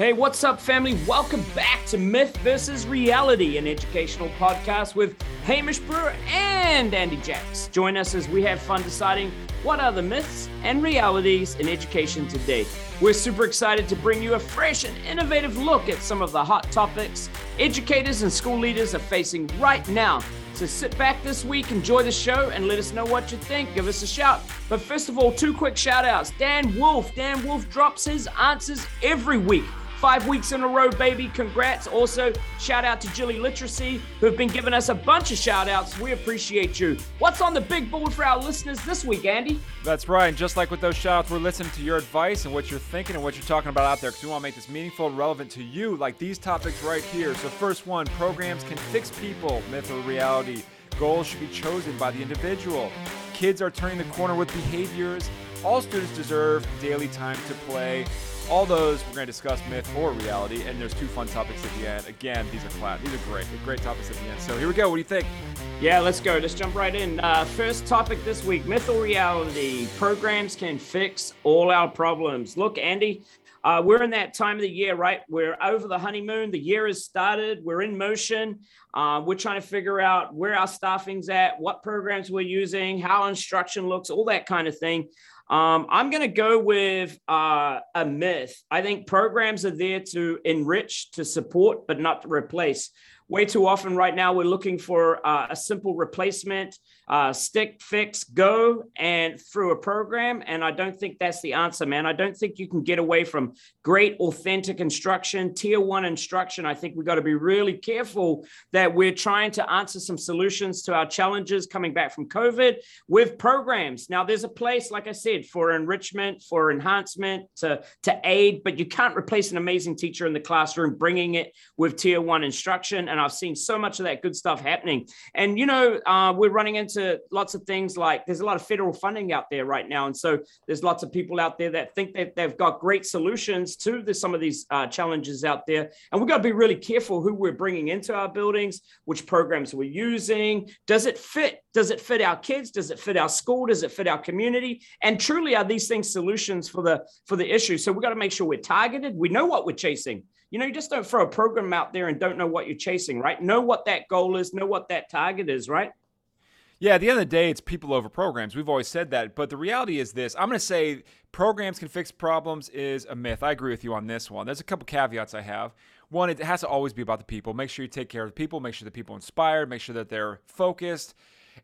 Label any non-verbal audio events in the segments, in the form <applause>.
Hey, what's up, family? Welcome back to Myth versus Reality, an educational podcast with Hamish Brewer and Andy Jacks. Join us as we have fun deciding what are the myths and realities in education today. We're super excited to bring you a fresh and innovative look at some of the hot topics educators and school leaders are facing right now so sit back this week, enjoy the show, and let us know what you think. Give us a shout. But first of all, two quick shout outs. Dan Wolf. Dan Wolf drops his answers every week. Five weeks in a row, baby. Congrats. Also, shout out to Jilly Literacy, who have been giving us a bunch of shout outs. We appreciate you. What's on the big board for our listeners this week, Andy? That's right. And just like with those shout outs, we're listening to your advice and what you're thinking and what you're talking about out there because we want to make this meaningful and relevant to you, like these topics right here. So, first one programs can fix people, myth or reality. Goals should be chosen by the individual. Kids are turning the corner with behaviors. All students deserve daily time to play. All those we're going to discuss myth or reality, and there's two fun topics at the end. Again, these are class. These are great. Great topics at the end. So here we go. What do you think? Yeah, let's go. Let's jump right in. Uh, first topic this week: myth or reality. Programs can fix all our problems. Look, Andy, uh, we're in that time of the year, right? We're over the honeymoon. The year has started. We're in motion. Uh, we're trying to figure out where our staffing's at, what programs we're using, how instruction looks, all that kind of thing. Um, I'm going to go with uh, a myth. I think programs are there to enrich, to support, but not to replace. Way too often right now, we're looking for uh, a simple replacement uh, stick, fix, go, and through a program. And I don't think that's the answer, man. I don't think you can get away from great, authentic instruction, tier one instruction. I think we've got to be really careful that we're trying to answer some solutions to our challenges coming back from COVID with programs. Now, there's a place, like I said, for enrichment, for enhancement, to, to aid, but you can't replace an amazing teacher in the classroom bringing it with tier one instruction. And I've seen so much of that good stuff happening. And, you know, uh, we're running into lots of things like there's a lot of federal funding out there right now. And so there's lots of people out there that think that they've got great solutions to the, some of these uh, challenges out there. And we've got to be really careful who we're bringing into our buildings, which programs we're using. Does it fit? Does it fit our kids? Does it fit our school? Does it fit our community? And truly, are these things solutions for the for the issue? So we've got to make sure we're targeted. We know what we're chasing. You know, you just don't throw a program out there and don't know what you're chasing, right? Know what that goal is, know what that target is, right? Yeah, at the end of the day, it's people over programs. We've always said that. But the reality is this I'm going to say programs can fix problems is a myth. I agree with you on this one. There's a couple caveats I have. One, it has to always be about the people. Make sure you take care of the people, make sure the people are inspired, make sure that they're focused.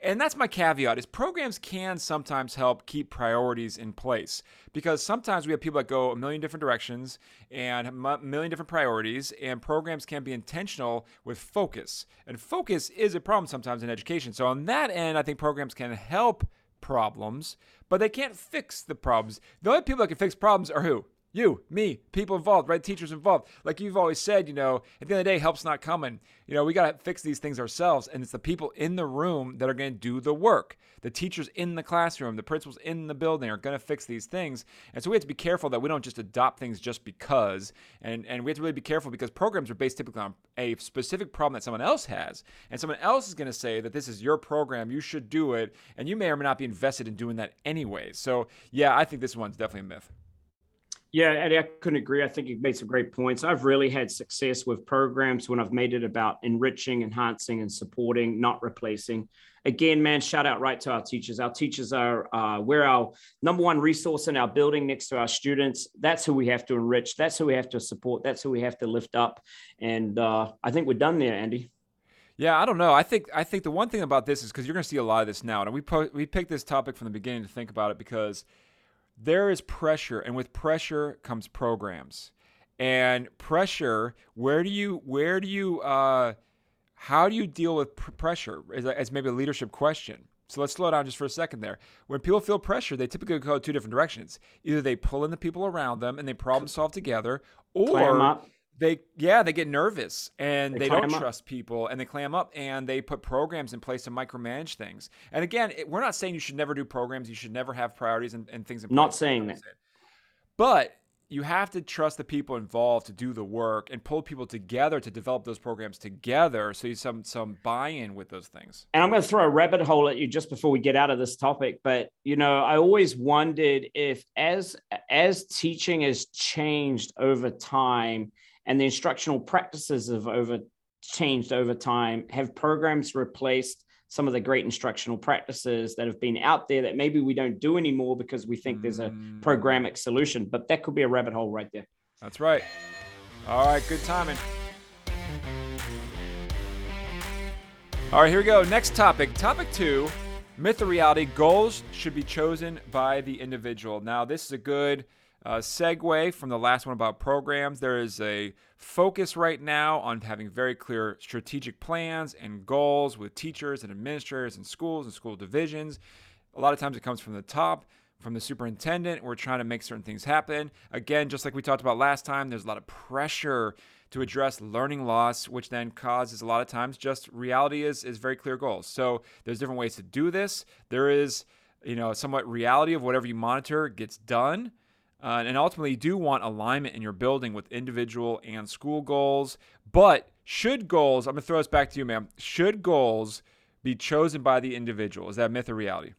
And that's my caveat is programs can sometimes help keep priorities in place because sometimes we have people that go a million different directions and a million different priorities and programs can be intentional with focus. And focus is a problem sometimes in education. So on that end, I think programs can help problems, but they can't fix the problems. The only people that can fix problems are who? You, me, people involved, right? Teachers involved. Like you've always said, you know, at the end of the day, help's not coming. You know, we got to fix these things ourselves. And it's the people in the room that are going to do the work. The teachers in the classroom, the principals in the building are going to fix these things. And so we have to be careful that we don't just adopt things just because. And, and we have to really be careful because programs are based typically on a specific problem that someone else has. And someone else is going to say that this is your program, you should do it. And you may or may not be invested in doing that anyway. So, yeah, I think this one's definitely a myth. Yeah, Eddie, I couldn't agree. I think you made some great points. I've really had success with programs when I've made it about enriching, enhancing, and supporting, not replacing. Again, man, shout out right to our teachers. Our teachers are uh, we're our number one resource in our building next to our students. That's who we have to enrich. That's who we have to support. That's who we have to lift up. And uh, I think we're done there, Andy. Yeah, I don't know. I think I think the one thing about this is because you're going to see a lot of this now, and we po- we picked this topic from the beginning to think about it because there is pressure, and with pressure comes programs. And pressure, where do you, where do you, uh, how do you deal with pr- pressure? As, as maybe a leadership question. So let's slow down just for a second there. When people feel pressure, they typically go two different directions. Either they pull in the people around them and they problem solve together, or they yeah they get nervous and they, they don't trust people and they clam up and they put programs in place to micromanage things. And again it, we're not saying you should never do programs you should never have priorities and, and things in not saying that. but you have to trust the people involved to do the work and pull people together to develop those programs together so you some some buy-in with those things. And i'm going to throw a rabbit hole at you just before we get out of this topic but you know i always wondered if as as teaching has changed over time and the instructional practices have over changed over time have programs replaced some of the great instructional practices that have been out there that maybe we don't do anymore because we think there's a mm. programmatic solution. But that could be a rabbit hole right there. That's right. All right, good timing. All right, here we go. Next topic. Topic two myth or reality goals should be chosen by the individual. Now, this is a good uh, segue from the last one about programs. There is a focus right now on having very clear strategic plans and goals with teachers and administrators and schools and school divisions. A lot of times it comes from the top, from the superintendent. We're trying to make certain things happen. Again, just like we talked about last time, there's a lot of pressure to address learning loss, which then causes a lot of times just reality is is very clear goals. So there's different ways to do this. There is, you know, somewhat reality of whatever you monitor gets done. Uh, and ultimately, you do want alignment in your building with individual and school goals. But should goals, I'm going to throw this back to you, ma'am. Should goals be chosen by the individual? Is that myth or reality?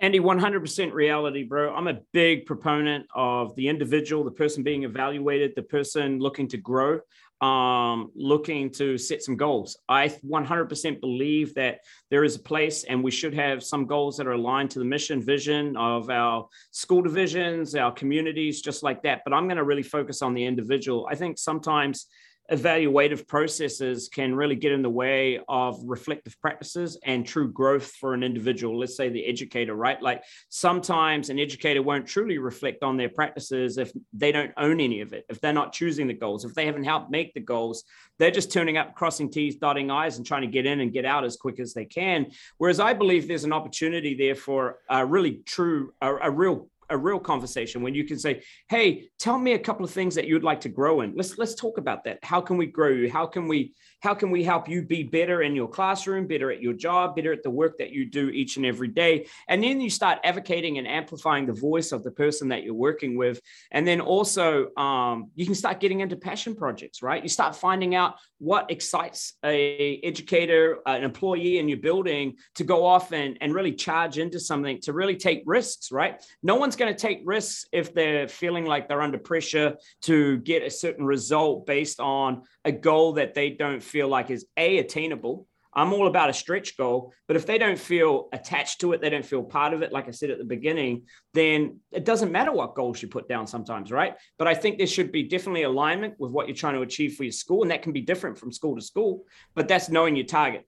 Andy, 100% reality, bro. I'm a big proponent of the individual, the person being evaluated, the person looking to grow um, looking to set some goals. I 100% believe that there is a place and we should have some goals that are aligned to the mission vision of our school divisions, our communities, just like that. But I'm going to really focus on the individual. I think sometimes evaluative processes can really get in the way of reflective practices and true growth for an individual let's say the educator right? Like sometimes an educator won't truly reflect on their practices if they don't own any of it if they're not choosing the goals if they haven't helped make the goals. They're just turning up crossing t's dotting i's and trying to get in and get out as quick as they can. Whereas i believe there's an opportunity there for a really true a, a real a real conversation when you can say, "Hey, tell me a couple of things that you'd like to grow in. Let's let's talk about that. How can we grow you? How can we how can we help you be better in your classroom, better at your job, better at the work that you do each and every day?" And then you start advocating and amplifying the voice of the person that you're working with, and then also um, you can start getting into passion projects. Right? You start finding out what excites a educator, an employee in your building to go off and and really charge into something to really take risks. Right? No one's going to take risks if they're feeling like they're under pressure to get a certain result based on a goal that they don't feel like is a attainable i'm all about a stretch goal but if they don't feel attached to it they don't feel part of it like i said at the beginning then it doesn't matter what goals you put down sometimes right but i think there should be definitely alignment with what you're trying to achieve for your school and that can be different from school to school but that's knowing your target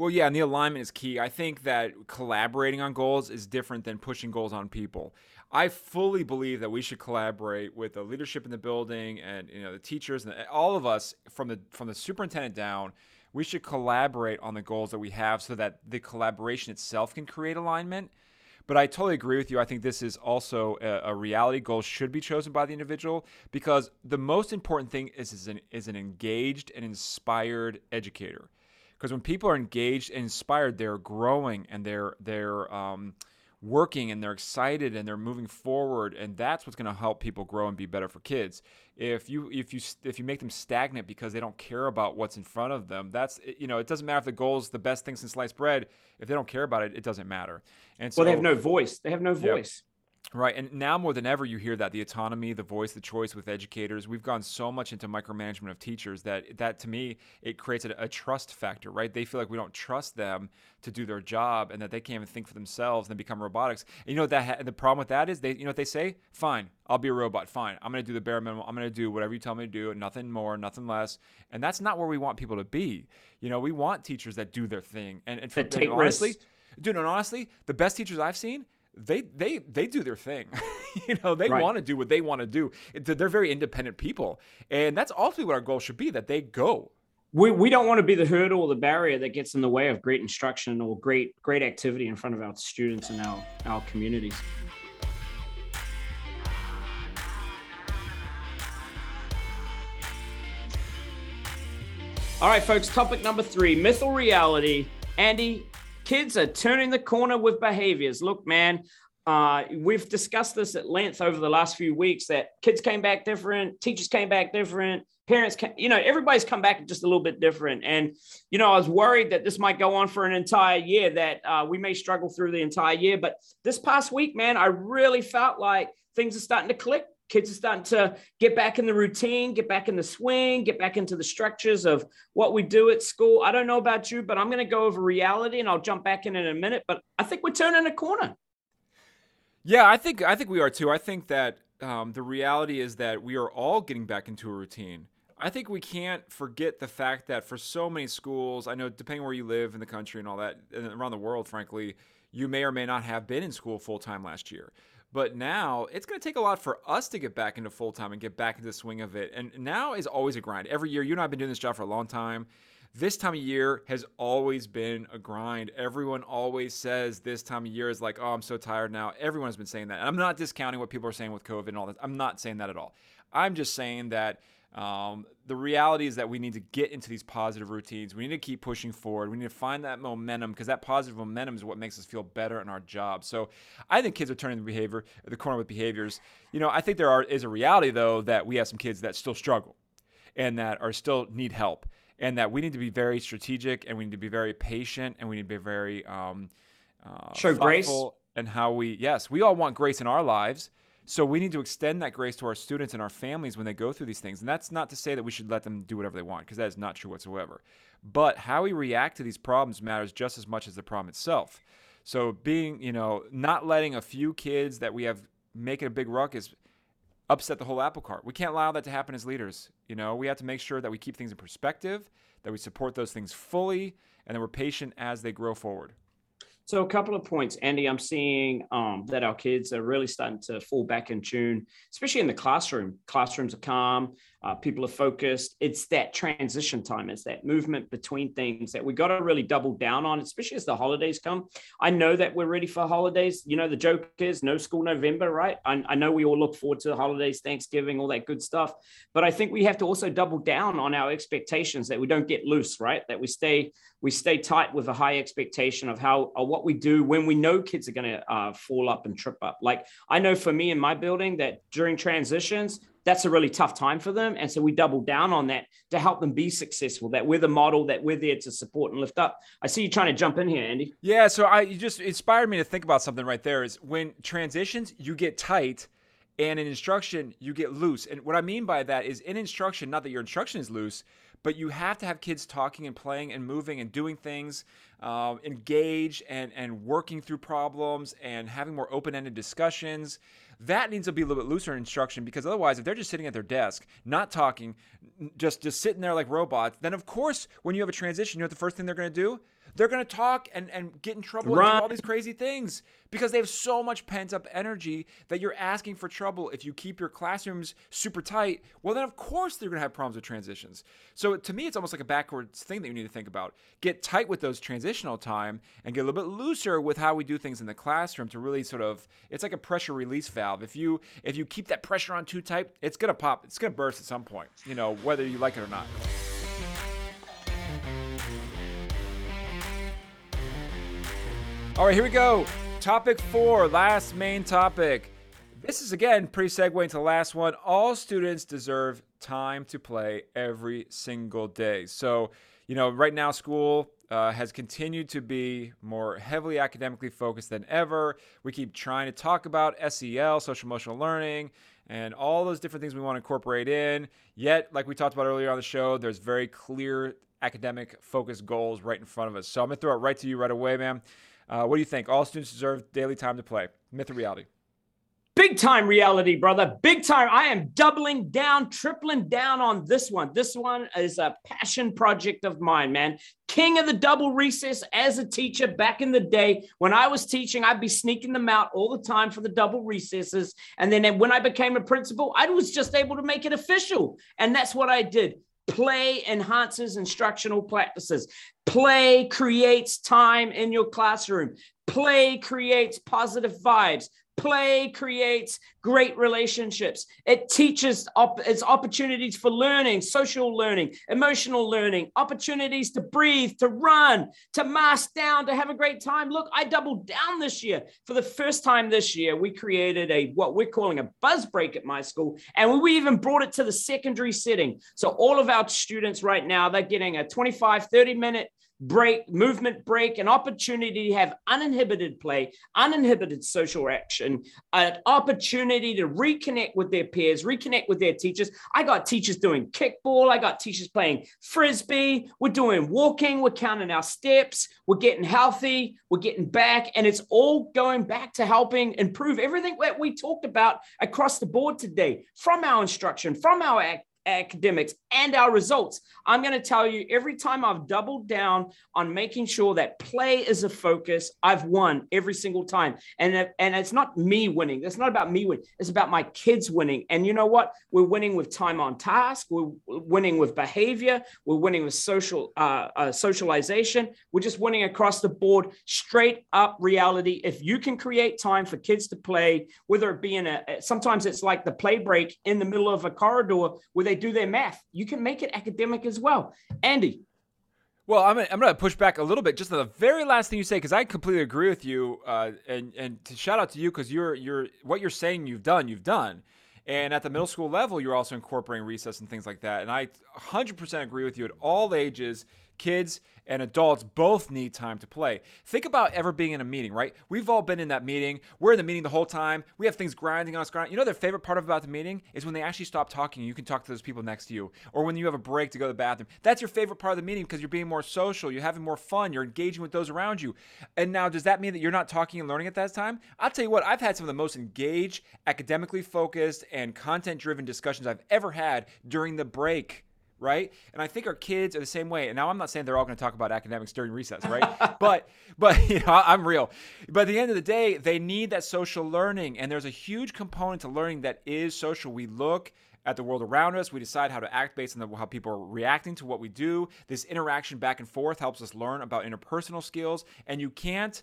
well, yeah, and the alignment is key. I think that collaborating on goals is different than pushing goals on people. I fully believe that we should collaborate with the leadership in the building and you know the teachers and all of us from the from the superintendent down. We should collaborate on the goals that we have so that the collaboration itself can create alignment. But I totally agree with you. I think this is also a, a reality. Goals should be chosen by the individual because the most important thing is, is an, is an engaged and inspired educator. Because when people are engaged and inspired, they're growing and they're they're um, working and they're excited and they're moving forward and that's what's going to help people grow and be better for kids. If you if you if you make them stagnant because they don't care about what's in front of them that's you know it doesn't matter if the goal is the best thing since sliced bread if they don't care about it it doesn't matter. And so well they have no voice. They have no voice Right. And now more than ever, you hear that the autonomy, the voice, the choice with educators. We've gone so much into micromanagement of teachers that, that to me, it creates a, a, trust factor, right? They feel like we don't trust them to do their job and that they can't even think for themselves and become robotics. And you know, that ha- the problem with that is they, you know what they say? Fine, I'll be a robot. Fine. I'm going to do the bare minimum. I'm going to do whatever you tell me to do, nothing more, nothing less. And that's not where we want people to be. You know, we want teachers that do their thing. And, and, for, and honestly, risks. dude, and honestly, the best teachers I've seen, they they they do their thing. <laughs> you know, they right. want to do what they want to do. They're very independent people, and that's ultimately what our goal should be: that they go. We, we don't want to be the hurdle or the barrier that gets in the way of great instruction or great great activity in front of our students and our our communities. All right, folks. Topic number three: myth or reality. Andy, kids are turning the corner with behaviors. Look, man, uh, we've discussed this at length over the last few weeks that kids came back different, teachers came back different, parents, came, you know, everybody's come back just a little bit different. And, you know, I was worried that this might go on for an entire year, that uh, we may struggle through the entire year. But this past week, man, I really felt like things are starting to click. Kids are starting to get back in the routine, get back in the swing, get back into the structures of what we do at school. I don't know about you, but I'm going to go over reality and I'll jump back in in a minute. But I think we're turning a corner. Yeah, I think I think we are too. I think that um, the reality is that we are all getting back into a routine. I think we can't forget the fact that for so many schools, I know depending where you live in the country and all that, and around the world, frankly, you may or may not have been in school full time last year. But now it's going to take a lot for us to get back into full time and get back into the swing of it. And now is always a grind. Every year, you and I have been doing this job for a long time. This time of year has always been a grind. Everyone always says this time of year is like, oh, I'm so tired now. Everyone has been saying that. And I'm not discounting what people are saying with COVID and all that. I'm not saying that at all. I'm just saying that um, the reality is that we need to get into these positive routines. We need to keep pushing forward. We need to find that momentum because that positive momentum is what makes us feel better in our job. So I think kids are turning the behavior, the corner with behaviors. You know, I think there are, is a reality though that we have some kids that still struggle and that are still need help and that we need to be very strategic and we need to be very patient and we need to be very um, uh, show grace and how we yes we all want grace in our lives so we need to extend that grace to our students and our families when they go through these things and that's not to say that we should let them do whatever they want because that is not true whatsoever but how we react to these problems matters just as much as the problem itself so being you know not letting a few kids that we have making a big ruckus upset the whole apple cart. We can't allow that to happen as leaders. You know, we have to make sure that we keep things in perspective, that we support those things fully, and that we're patient as they grow forward. So a couple of points, Andy. I'm seeing um, that our kids are really starting to fall back in tune, especially in the classroom. Classrooms are calm uh, people are focused. It's that transition time, it's that movement between things that we got to really double down on, especially as the holidays come. I know that we're ready for holidays. You know, the joke is no school November, right? I, I know we all look forward to the holidays, Thanksgiving, all that good stuff. But I think we have to also double down on our expectations that we don't get loose, right? That we stay we stay tight with a high expectation of how or what we do when we know kids are going to uh, fall up and trip up. Like I know for me in my building that during transitions, that's a really tough time for them. And so we double down on that to help them be successful, that we're the model, that we're there to support and lift up. I see you trying to jump in here, Andy. Yeah. So I you just inspired me to think about something right there is when transitions, you get tight and in instruction, you get loose. And what I mean by that is in instruction, not that your instruction is loose, but you have to have kids talking and playing and moving and doing things, um, engage and, and working through problems and having more open ended discussions that needs to be a little bit looser in instruction because otherwise, if they're just sitting at their desk, not talking, just just sitting there like robots, then of course, when you have a transition, you know what the first thing they're going to do? They're going to talk and, and get in trouble Run. and do all these crazy things because they have so much pent up energy that you're asking for trouble. If you keep your classrooms super tight, well, then of course they're going to have problems with transitions. So to me, it's almost like a backwards thing that you need to think about. Get tight with those transitional time and get a little bit looser with how we do things in the classroom to really sort of, it's like a pressure release valve. If you, if you keep that pressure on too tight, it's going to pop, it's going to burst at some point, you know, whether you like it or not. All right, here we go. Topic four, last main topic. This is again pretty segue into the last one. All students deserve time to play every single day. So, you know, right now school uh, has continued to be more heavily academically focused than ever. We keep trying to talk about SEL, social emotional learning, and all those different things we want to incorporate in. Yet, like we talked about earlier on the show, there's very clear academic focused goals right in front of us. So I'm gonna throw it right to you right away, man. Uh, what do you think? All students deserve daily time to play. Myth or reality? Big time reality, brother. Big time. I am doubling down, tripling down on this one. This one is a passion project of mine, man. King of the double recess as a teacher back in the day. When I was teaching, I'd be sneaking them out all the time for the double recesses. And then when I became a principal, I was just able to make it official. And that's what I did. Play enhances instructional practices. Play creates time in your classroom. Play creates positive vibes. Play creates great relationships. It teaches op- it's opportunities for learning, social learning, emotional learning, opportunities to breathe, to run, to mask down, to have a great time. Look, I doubled down this year. For the first time this year, we created a what we're calling a buzz break at my school, and we even brought it to the secondary setting. So all of our students right now, they're getting a 25, 30 minute break, movement break, an opportunity to have uninhibited play, uninhibited social action, an opportunity to reconnect with their peers, reconnect with their teachers. I got teachers doing kickball, I got teachers playing frisbee, we're doing walking, we're counting our steps, we're getting healthy, we're getting back, and it's all going back to helping improve everything that we talked about across the board today from our instruction, from our act academics and our results. I'm going to tell you every time I've doubled down on making sure that play is a focus, I've won every single time. And, and it's not me winning. It's not about me winning. It's about my kids winning. And you know what? We're winning with time on task. We're winning with behavior. We're winning with social uh, uh, socialization. We're just winning across the board, straight up reality. If you can create time for kids to play, whether it be in a, sometimes it's like the play break in the middle of a corridor where they do their math. You can make it academic as well. Andy. Well, I'm gonna, I'm going to push back a little bit, just the very last thing you say, because I completely agree with you. Uh, and and to shout out to you because you're you're what you're saying you've done, you've done. And at the middle school level, you're also incorporating recess and things like that. And I 100% agree with you at all ages kids and adults both need time to play. Think about ever being in a meeting, right? We've all been in that meeting. We're in the meeting the whole time. We have things grinding on us. Grinding. You know, the favorite part about the meeting is when they actually stop talking. You can talk to those people next to you, or when you have a break to go to the bathroom. That's your favorite part of the meeting because you're being more social. You're having more fun. You're engaging with those around you. And now, does that mean that you're not talking and learning at that time? I'll tell you what. I've had some of the most engaged, academically focused, and content-driven discussions I've ever had during the break right? And I think our kids are the same way. And now I'm not saying they're all going to talk about academics during recess, right? <laughs> but but <laughs> you know, I'm real. But at the end of the day, they need that social learning, and there's a huge component to learning that is social. We look at the world around us. We decide how to act based on the, how people are reacting to what we do. This interaction back and forth helps us learn about interpersonal skills, and you can't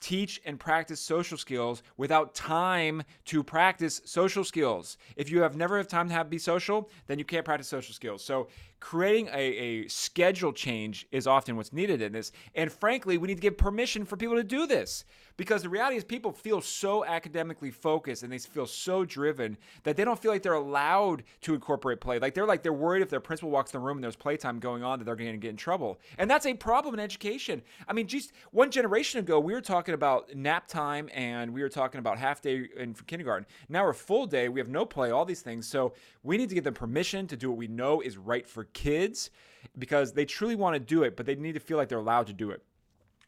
teach and practice social skills without time to practice social skills. If you have never have time to have be social, then you can't practice social skills. So creating a, a schedule change is often what's needed in this. And frankly, we need to give permission for people to do this because the reality is people feel so academically focused and they feel so driven that they don't feel like they're allowed to incorporate play. Like they're like they're worried if their principal walks in the room and there's playtime going on that they're going to get in trouble. And that's a problem in education. I mean, just one generation ago, we were talking about nap time and we were talking about half day in kindergarten. Now we're full day. We have no play, all these things. So we need to give them permission to do what we know is right for kids because they truly want to do it, but they need to feel like they're allowed to do it.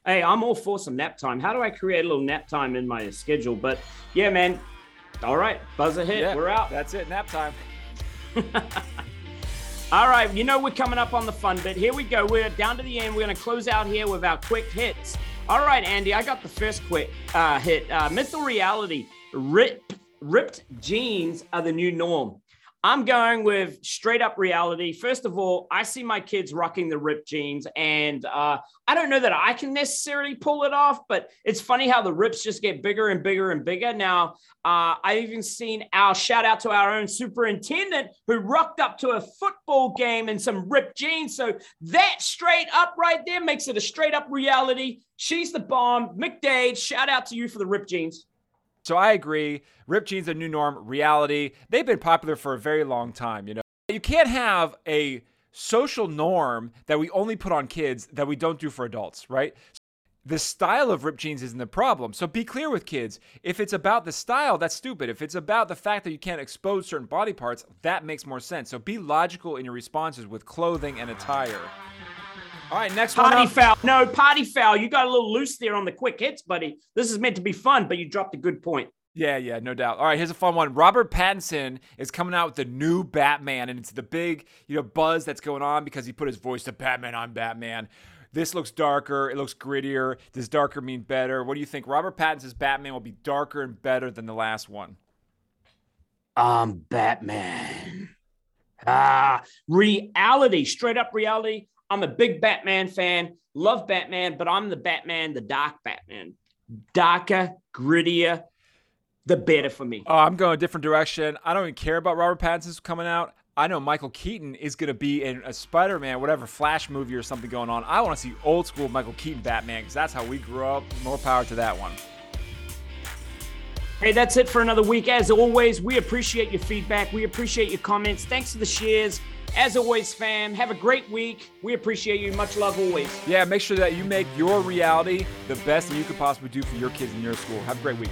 Hey, I'm all for some nap time. How do I create a little nap time in my schedule? But yeah, man. All right, buzzer hit. Yeah, we're out. That's it. Nap time. <laughs> all right, you know we're coming up on the fun bit. Here we go. We're down to the end. We're going to close out here with our quick hits. All right, Andy, I got the first quick uh, hit. Uh, myth or reality? Rip, ripped jeans are the new norm. I'm going with straight up reality. First of all, I see my kids rocking the ripped jeans, and uh, I don't know that I can necessarily pull it off, but it's funny how the rips just get bigger and bigger and bigger. Now, uh, I've even seen our shout out to our own superintendent who rocked up to a football game in some ripped jeans. So that straight up right there makes it a straight up reality. She's the bomb. McDade, shout out to you for the ripped jeans. So I agree. Ripped jeans are new norm. Reality. They've been popular for a very long time. You know, you can't have a social norm that we only put on kids that we don't do for adults, right? The style of ripped jeans isn't the problem. So be clear with kids. If it's about the style, that's stupid. If it's about the fact that you can't expose certain body parts, that makes more sense. So be logical in your responses with clothing and attire. All right, next party one. foul. No, party foul. You got a little loose there on the quick hits, buddy. This is meant to be fun, but you dropped a good point. Yeah, yeah, no doubt. All right, here's a fun one. Robert Pattinson is coming out with the new Batman, and it's the big, you know, buzz that's going on because he put his voice to Batman. I'm Batman. This looks darker. It looks grittier. Does darker mean better? What do you think? Robert Pattinson's Batman will be darker and better than the last one. Um, Batman. Ah, reality, straight up reality. I'm a big Batman fan, love Batman, but I'm the Batman, the dark Batman. Darker, grittier, the better for me. Oh, I'm going a different direction. I don't even care about Robert Pattinson's coming out. I know Michael Keaton is going to be in a Spider Man, whatever Flash movie or something going on. I want to see old school Michael Keaton Batman because that's how we grew up. More power to that one. Hey, that's it for another week. As always, we appreciate your feedback. We appreciate your comments. Thanks for the shares. As always, fam, have a great week. We appreciate you. Much love always. Yeah, make sure that you make your reality the best that you could possibly do for your kids in your school. Have a great week.